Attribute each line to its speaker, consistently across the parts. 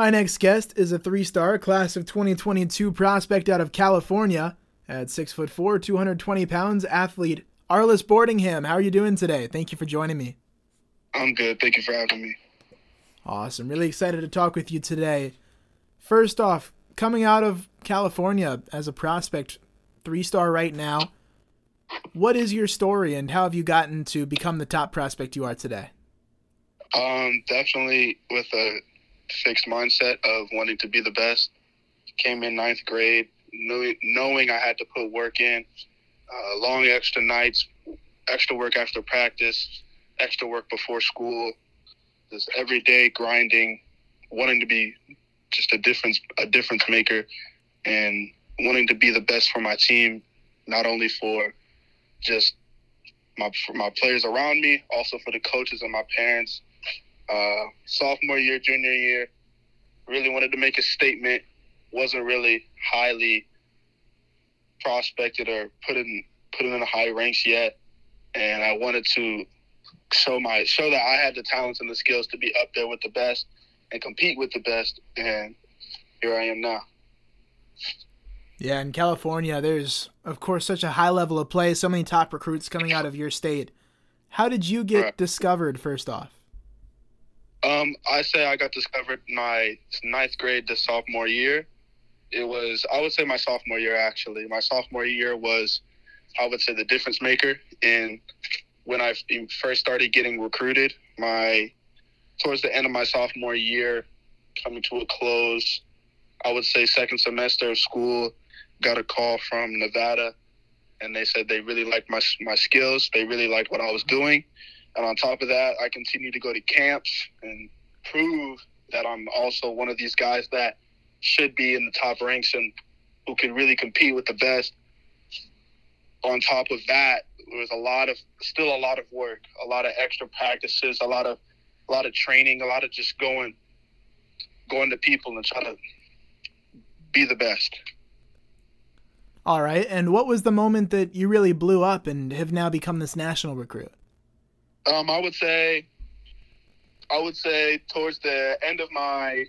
Speaker 1: My next guest is a three-star class of 2022 prospect out of California. At six foot four, 220 pounds, athlete Arlis Boardingham. How are you doing today? Thank you for joining me.
Speaker 2: I'm good. Thank you for having me.
Speaker 1: Awesome. Really excited to talk with you today. First off, coming out of California as a prospect, three star right now, what is your story and how have you gotten to become the top prospect you are today?
Speaker 2: Um, definitely with a fixed mindset of wanting to be the best. Came in ninth grade, knowing, knowing I had to put work in, uh, long extra nights, extra work after practice, extra work before school, just every day grinding, wanting to be just a difference a difference maker, and wanting to be the best for my team, not only for just my for my players around me, also for the coaches and my parents. Uh, sophomore year, junior year, really wanted to make a statement. wasn't really highly prospected or put in put in the high ranks yet, and I wanted to show my show that I had the talents and the skills to be up there with the best and compete with the best, and here I am now.
Speaker 1: Yeah, in California, there's of course such a high level of play, so many top recruits coming out of your state. How did you get right. discovered first off?
Speaker 2: Um, I say I got discovered my ninth grade to sophomore year it was I would say my sophomore year actually. My sophomore year was I would say the difference maker in when I first started getting recruited. My towards the end of my sophomore year, coming to a close, I would say second semester of school, got a call from Nevada, and they said they really liked my my skills. They really liked what I was doing, and on top of that, I continue to go to camps and prove that I'm also one of these guys that should be in the top ranks and who can really compete with the best. On top of that, there was a lot of still a lot of work, a lot of extra practices, a lot of a lot of training, a lot of just going going to people and trying to be the best.
Speaker 1: All right. And what was the moment that you really blew up and have now become this national recruit?
Speaker 2: Um, I would say I would say towards the end of my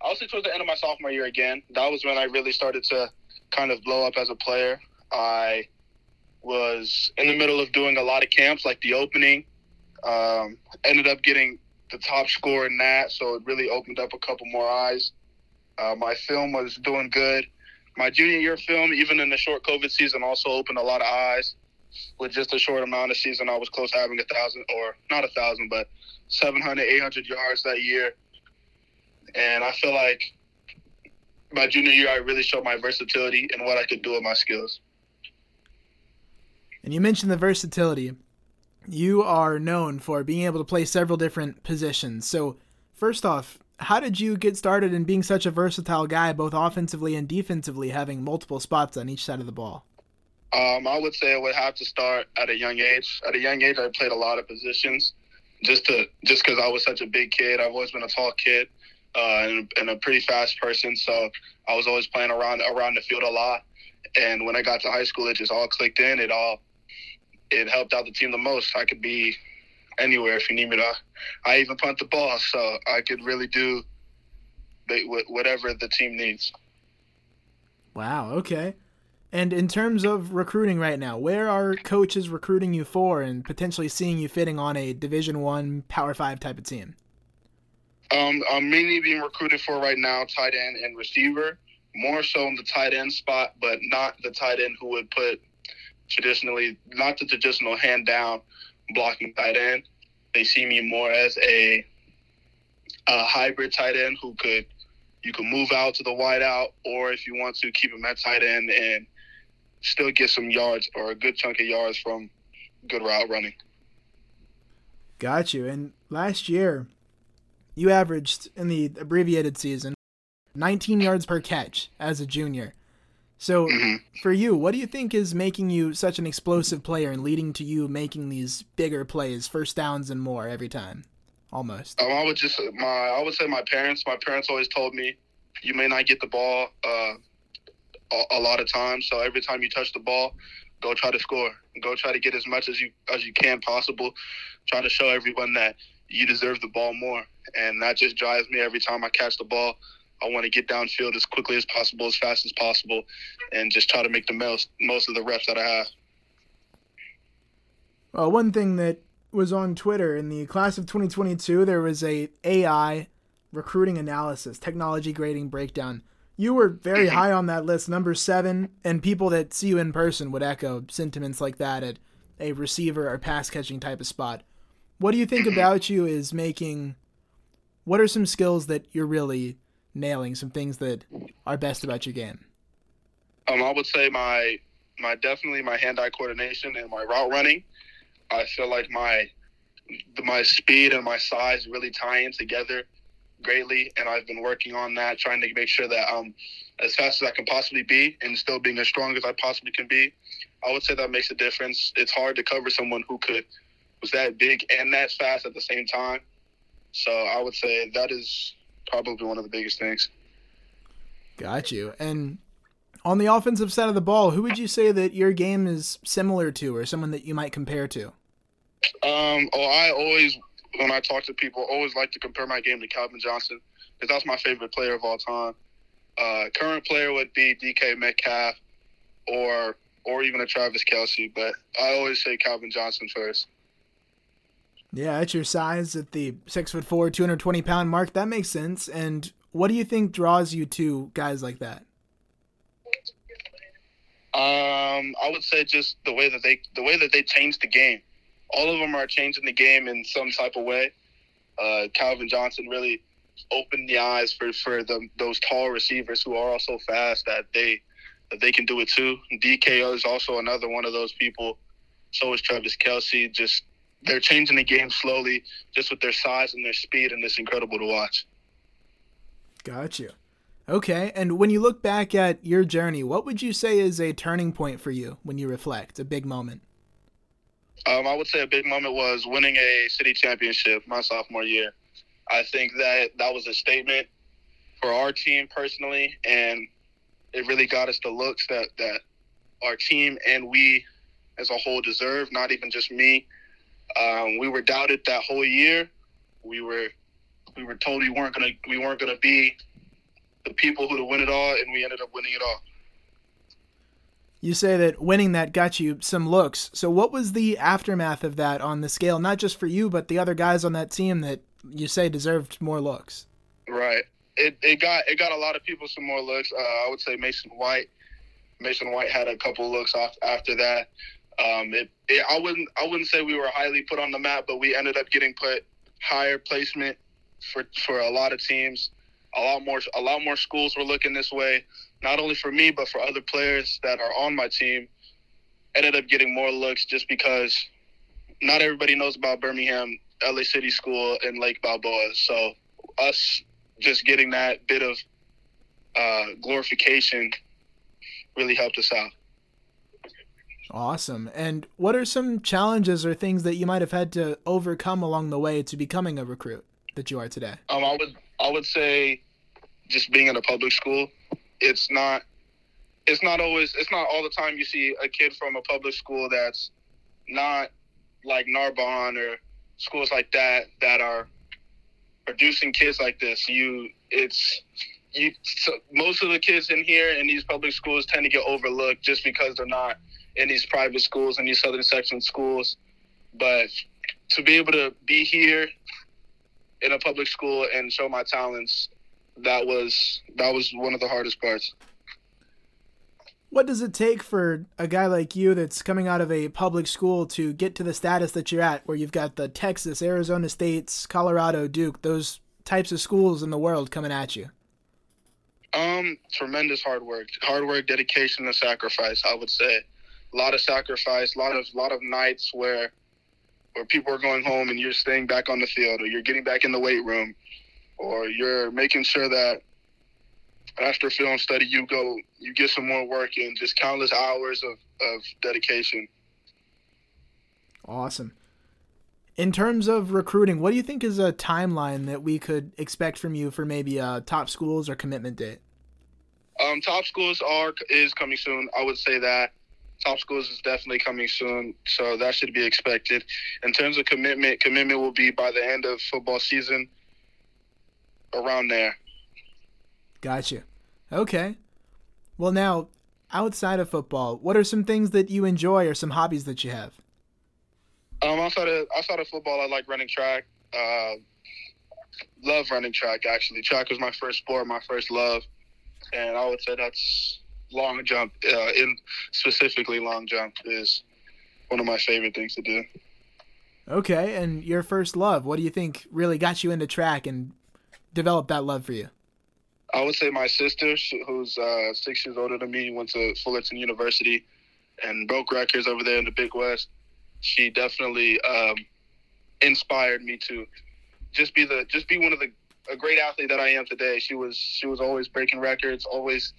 Speaker 2: I would say towards the end of my sophomore year again. That was when I really started to kind of blow up as a player. I was in the middle of doing a lot of camps, like the opening. Um, ended up getting the top score in that, so it really opened up a couple more eyes. Uh, my film was doing good. My junior year film, even in the short COVID season, also opened a lot of eyes. With just a short amount of season, I was close to having a thousand, or not a thousand, but 700, 800 yards that year. And I feel like my junior year, I really showed my versatility and what I could do with my skills.
Speaker 1: And you mentioned the versatility. You are known for being able to play several different positions. So, first off, how did you get started in being such a versatile guy, both offensively and defensively, having multiple spots on each side of the ball?
Speaker 2: Um, I would say I would have to start at a young age. At a young age, I played a lot of positions, just to just because I was such a big kid. I've always been a tall kid uh, and, and, a pretty fast person. So I was always playing around around the field a lot. And when I got to high school, it just all clicked in. It all it helped out the team the most. I could be anywhere if you need me to. I even punt the ball, so I could really do whatever the team needs.
Speaker 1: Wow. Okay. And in terms of recruiting right now, where are coaches recruiting you for, and potentially seeing you fitting on a Division One Power Five type of team?
Speaker 2: Um, I'm mainly being recruited for right now, tight end and receiver. More so in the tight end spot, but not the tight end who would put traditionally, not the traditional hand down blocking tight end. They see me more as a, a hybrid tight end who could you can move out to the wide out, or if you want to keep him at tight end and still get some yards or a good chunk of yards from good route running.
Speaker 1: Got you. And last year, you averaged in the abbreviated season 19 yards per catch as a junior. So, mm-hmm. for you, what do you think is making you such an explosive player and leading to you making these bigger plays, first downs and more every time? Almost.
Speaker 2: Um, I would just my I would say my parents. My parents always told me you may not get the ball uh, a, lot of times. So every time you touch the ball, go try to score. Go try to get as much as you as you can possible. Try to show everyone that you deserve the ball more, and that just drives me every time I catch the ball. I want to get downfield as quickly as possible, as fast as possible, and just try to make the most most of the reps that I have.
Speaker 1: Well, one thing that was on Twitter in the class of 2022, there was a AI recruiting analysis, technology grading breakdown. You were very high on that list, number seven, and people that see you in person would echo sentiments like that at a receiver or pass catching type of spot. What do you think about you is making? What are some skills that you're really nailing? Some things that are best about your game.
Speaker 2: Um, I would say my my definitely my hand-eye coordination and my route running. I feel like my my speed and my size really tie in together greatly, and I've been working on that, trying to make sure that I'm as fast as I can possibly be and still being as strong as I possibly can be. I would say that makes a difference. It's hard to cover someone who could was that big and that fast at the same time. So I would say that is probably one of the biggest things.
Speaker 1: Got you. And on the offensive side of the ball, who would you say that your game is similar to, or someone that you might compare to?
Speaker 2: Um. Oh, I always when I talk to people, always like to compare my game to Calvin Johnson because that's my favorite player of all time. Uh, current player would be DK Metcalf or or even a Travis Kelce, but I always say Calvin Johnson first.
Speaker 1: Yeah, at your size, at the six foot four, two hundred twenty pound mark, that makes sense. And what do you think draws you to guys like that?
Speaker 2: Um, I would say just the way that they the way that they change the game. All of them are changing the game in some type of way. Uh, Calvin Johnson really opened the eyes for for the, those tall receivers who are also fast that they that they can do it too. DKO is also another one of those people. So is Travis Kelce. Just they're changing the game slowly, just with their size and their speed, and it's incredible to watch.
Speaker 1: Got you. Okay, and when you look back at your journey, what would you say is a turning point for you when you reflect, a big moment?
Speaker 2: Um, I would say a big moment was winning a city championship my sophomore year. I think that that was a statement for our team personally, and it really got us the looks that that our team and we as a whole deserve. Not even just me. Um, we were doubted that whole year. We were we were told we weren't gonna we weren't gonna be the people who to win it all, and we ended up winning it all.
Speaker 1: You say that winning that got you some looks. So what was the aftermath of that on the scale, not just for you, but the other guys on that team that you say deserved more looks?
Speaker 2: Right. It, it got it got a lot of people some more looks. Uh, I would say Mason White. Mason White had a couple looks off after that. Um, it, it, I wouldn't I wouldn't say we were highly put on the map, but we ended up getting put higher placement for for a lot of teams. A lot more a lot more schools were looking this way, not only for me but for other players that are on my team. Ended up getting more looks just because not everybody knows about Birmingham, LA City School, and Lake Balboa. So us just getting that bit of uh, glorification really helped us out.
Speaker 1: Awesome. And what are some challenges or things that you might have had to overcome along the way to becoming a recruit that you are today?
Speaker 2: Um, I would I would say just being in a public school, it's not it's not always it's not all the time you see a kid from a public school that's not like Narbonne or schools like that that are producing kids like this. You it's you so most of the kids in here in these public schools tend to get overlooked just because they're not in these private schools and these southern section schools. But to be able to be here in a public school and show my talents, that was that was one of the hardest parts.
Speaker 1: What does it take for a guy like you that's coming out of a public school to get to the status that you're at, where you've got the Texas, Arizona States, Colorado, Duke, those types of schools in the world coming at you?
Speaker 2: Um, tremendous hard work, hard work, dedication, and sacrifice. I would say a lot of sacrifice, a lot of lot of nights where where people are going home and you're staying back on the field, or you're getting back in the weight room, or you're making sure that after film study you go you get some more work in, just countless hours of, of dedication.
Speaker 1: Awesome. In terms of recruiting, what do you think is a timeline that we could expect from you for maybe uh, top schools or commitment date?
Speaker 2: Um, top schools are is coming soon. I would say that top schools is definitely coming soon, so that should be expected. In terms of commitment, commitment will be by the end of football season, around there.
Speaker 1: Gotcha. Okay. Well, now outside of football, what are some things that you enjoy or some hobbies that you have?
Speaker 2: Um, outside of outside of football, I like running track. Uh, love running track. Actually, track was my first sport, my first love, and I would say that's long jump. Uh, in specifically, long jump is one of my favorite things to do.
Speaker 1: Okay, and your first love, what do you think really got you into track and developed that love for you?
Speaker 2: I would say my sister, who's uh, six years older than me, went to Fullerton University and broke records over there in the Big West. She definitely um, inspired me to just be the just be one of the a great athlete that I am today. She was she was always breaking records, always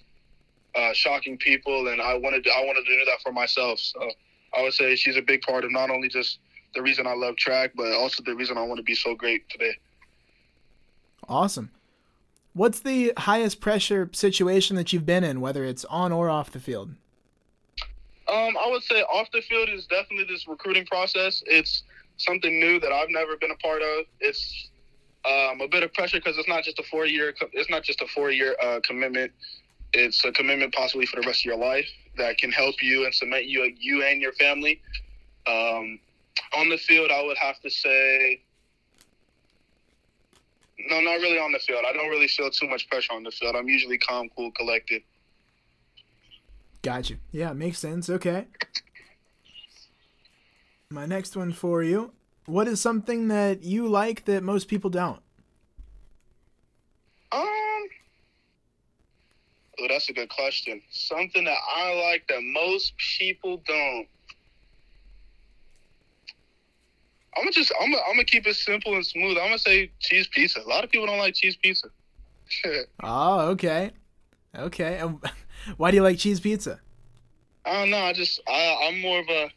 Speaker 2: uh, shocking people, and I wanted to, I wanted to do that for myself. So I would say she's a big part of not only just the reason I love track, but also the reason I want to be so great today.
Speaker 1: Awesome. What's the highest pressure situation that you've been in, whether it's on or off the field?
Speaker 2: Um, I would say off the field is definitely this recruiting process. It's something new that I've never been a part of. It's um, a bit of pressure because it's not just a four year. It's not just a four year uh, commitment. It's a commitment possibly for the rest of your life that can help you and cement you, you and your family. Um, on the field, I would have to say no, not really on the field. I don't really feel too much pressure on the field. I'm usually calm, cool, collected.
Speaker 1: Gotcha. Yeah, makes sense. Okay. My next one for you. What is something that you like that most people don't?
Speaker 2: Um, oh, that's a good question. Something that I like that most people don't. I'm gonna just I'm gonna, I'm gonna keep it simple and smooth. I'm gonna say cheese pizza. A lot of people don't like cheese pizza.
Speaker 1: oh, okay, okay. And why do you like cheese pizza?
Speaker 2: I don't know. I just I I'm more of a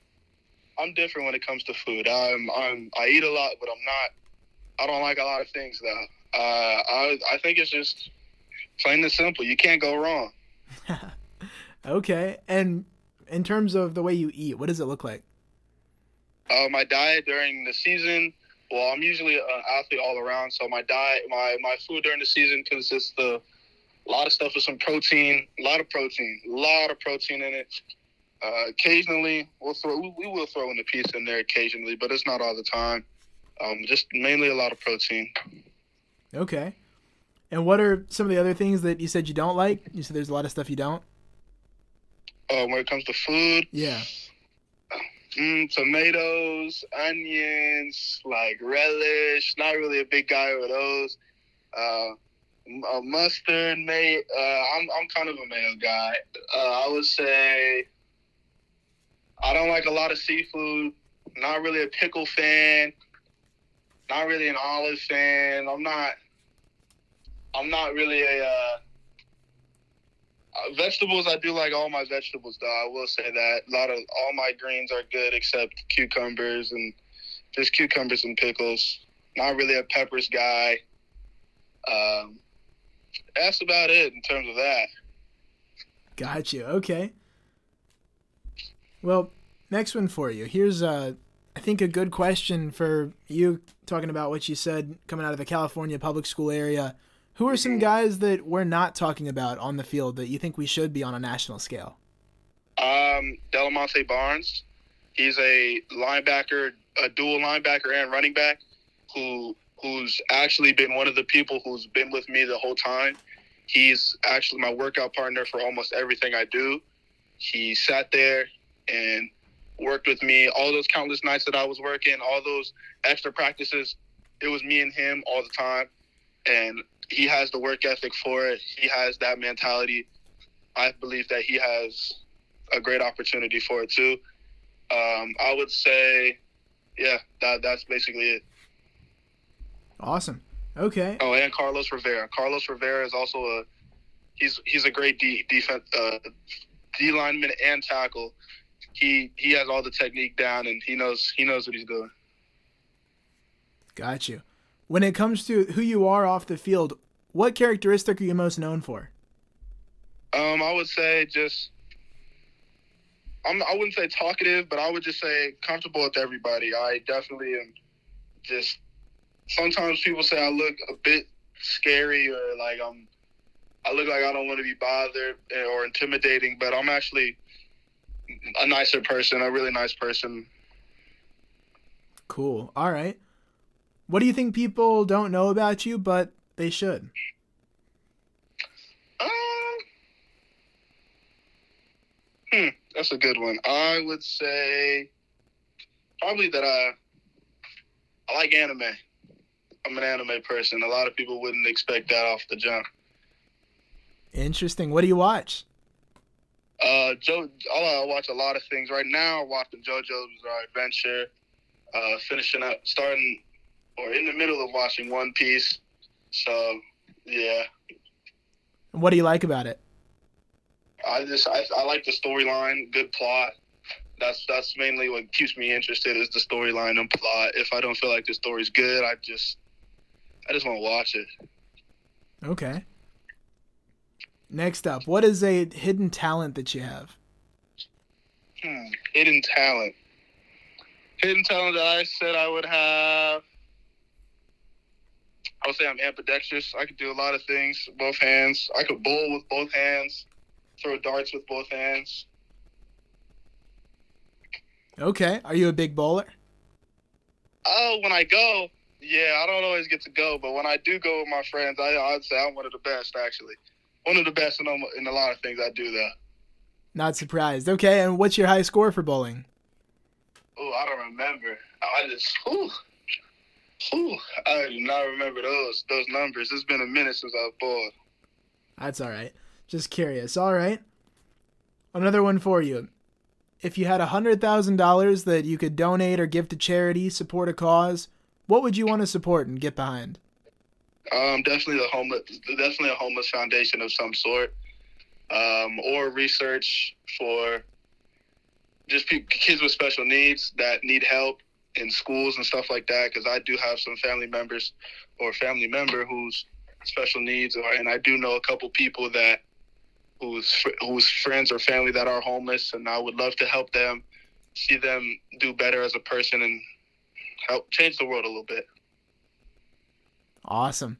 Speaker 2: I'm different when it comes to food. I'm I'm I eat a lot, but I'm not. I don't like a lot of things though. Uh, I I think it's just plain and simple. You can't go wrong.
Speaker 1: okay, and in terms of the way you eat, what does it look like?
Speaker 2: Uh, my diet during the season. Well, I'm usually an athlete all around, so my diet, my my food during the season consists of a lot of stuff with some protein, a lot of protein, a lot of protein in it. Uh, occasionally, we'll throw we, we, will throw in a piece in there occasionally, but it's not all the time. Um, just mainly a lot of protein.
Speaker 1: Okay. And what are some of the other things that you said you don't like? You said there's a lot of stuff you don't.
Speaker 2: Uh, when it comes to food,
Speaker 1: yeah.
Speaker 2: Mm, tomatoes, onions, like relish. Not really a big guy with those. Uh, mustard, mate. Uh, I'm I'm kind of a mayo guy. Uh, I would say I don't like a lot of seafood. Not really a pickle fan. Not really an olive fan. I'm not. I'm not really a. Vegetables, I do like all my vegetables, though. I will say that a lot of all my greens are good except cucumbers and just cucumbers and pickles. Not really a peppers guy. Um, that's about it in terms of that.
Speaker 1: Gotcha. Okay. Well, next one for you. Here's uh, I think a good question for you talking about what you said coming out of the California public school area who are some guys that we're not talking about on the field that you think we should be on a national scale?
Speaker 2: Um, Delamonte Barnes. He's a linebacker, a dual linebacker and running back, who who's actually been one of the people who's been with me the whole time. He's actually my workout partner for almost everything I do. He sat there and worked with me all those countless nights that I was working, all those extra practices. It was me and him all the time. And he has the work ethic for it. He has that mentality. I believe that he has a great opportunity for it too. Um, I would say, yeah, that that's basically it.
Speaker 1: Awesome. Okay.
Speaker 2: Oh, and Carlos Rivera. Carlos Rivera is also a he's he's a great D defense uh, D lineman and tackle. He he has all the technique down and he knows he knows what he's doing.
Speaker 1: Got you. When it comes to who you are off the field, what characteristic are you most known for?
Speaker 2: Um, I would say just I'm I wouldn't say talkative, but I would just say comfortable with everybody. I definitely am just sometimes people say I look a bit scary or like I'm I look like I don't want to be bothered or intimidating, but I'm actually a nicer person, a really nice person.
Speaker 1: Cool. All right. What do you think people don't know about you, but they should?
Speaker 2: Um, hmm, that's a good one. I would say probably that I I like anime. I'm an anime person. A lot of people wouldn't expect that off the jump.
Speaker 1: Interesting. What do you watch?
Speaker 2: Uh, Joe, I watch a lot of things right now. Watching JoJo's Bizarre Adventure. Uh, finishing up, starting, or in the middle of watching One Piece. So, yeah.
Speaker 1: What do you like about it?
Speaker 2: I just I, I like the storyline, good plot. That's that's mainly what keeps me interested is the storyline and plot. If I don't feel like the story's good, I just I just want to watch it.
Speaker 1: Okay. Next up, what is a hidden talent that you have?
Speaker 2: Hmm, hidden talent. Hidden talent that I said I would have. I would say I'm ambidextrous. I could do a lot of things, both hands. I could bowl with both hands, throw darts with both hands.
Speaker 1: Okay. Are you a big bowler?
Speaker 2: Oh, when I go, yeah, I don't always get to go, but when I do go with my friends, I, I'd say I'm one of the best, actually one of the best in, in a lot of things I do though.
Speaker 1: Not surprised. Okay, and what's your high score for bowling?
Speaker 2: Oh, I don't remember. I just, whew, whew, I do not remember those those numbers. It's been a minute since I've.
Speaker 1: That's all right. Just curious. All right. Another one for you. If you had a hundred thousand dollars that you could donate or give to charity, support a cause, what would you want to support and get behind?
Speaker 2: Um, definitely the homeless, definitely a homeless foundation of some sort, um, or research for just kids with special needs that need help in schools and stuff like that. Because I do have some family members or family member who's special needs, or and I do know a couple people that whose whose friends or family that are homeless, and I would love to help them, see them do better as a person, and help change the world a little bit.
Speaker 1: Awesome.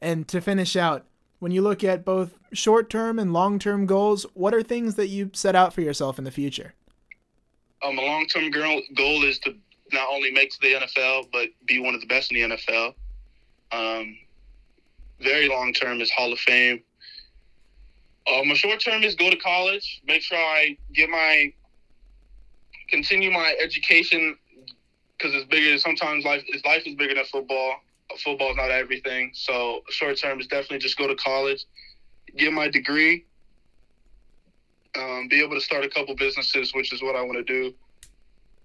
Speaker 1: And to finish out, when you look at both short term and long term goals, what are things that you set out for yourself in the future?
Speaker 2: Um, a long term goal is to not only make the NFL, but be one of the best in the NFL. Um, very long term is Hall of Fame. Um, a short term is go to college, make sure I get my continue my education because it's bigger. Sometimes life is life is bigger than football football is not everything. So short term is definitely just go to college, get my degree, um, be able to start a couple businesses, which is what I want to do.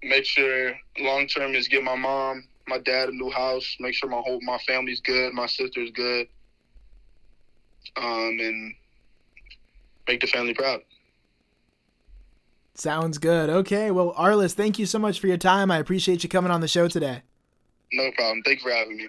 Speaker 2: Make sure long term is get my mom, my dad a new house. Make sure my whole my family's good, my sister's good, um, and make the family proud.
Speaker 1: Sounds good. Okay, well, Arlis, thank you so much for your time. I appreciate you coming on the show today.
Speaker 2: No problem. Thank you for having me.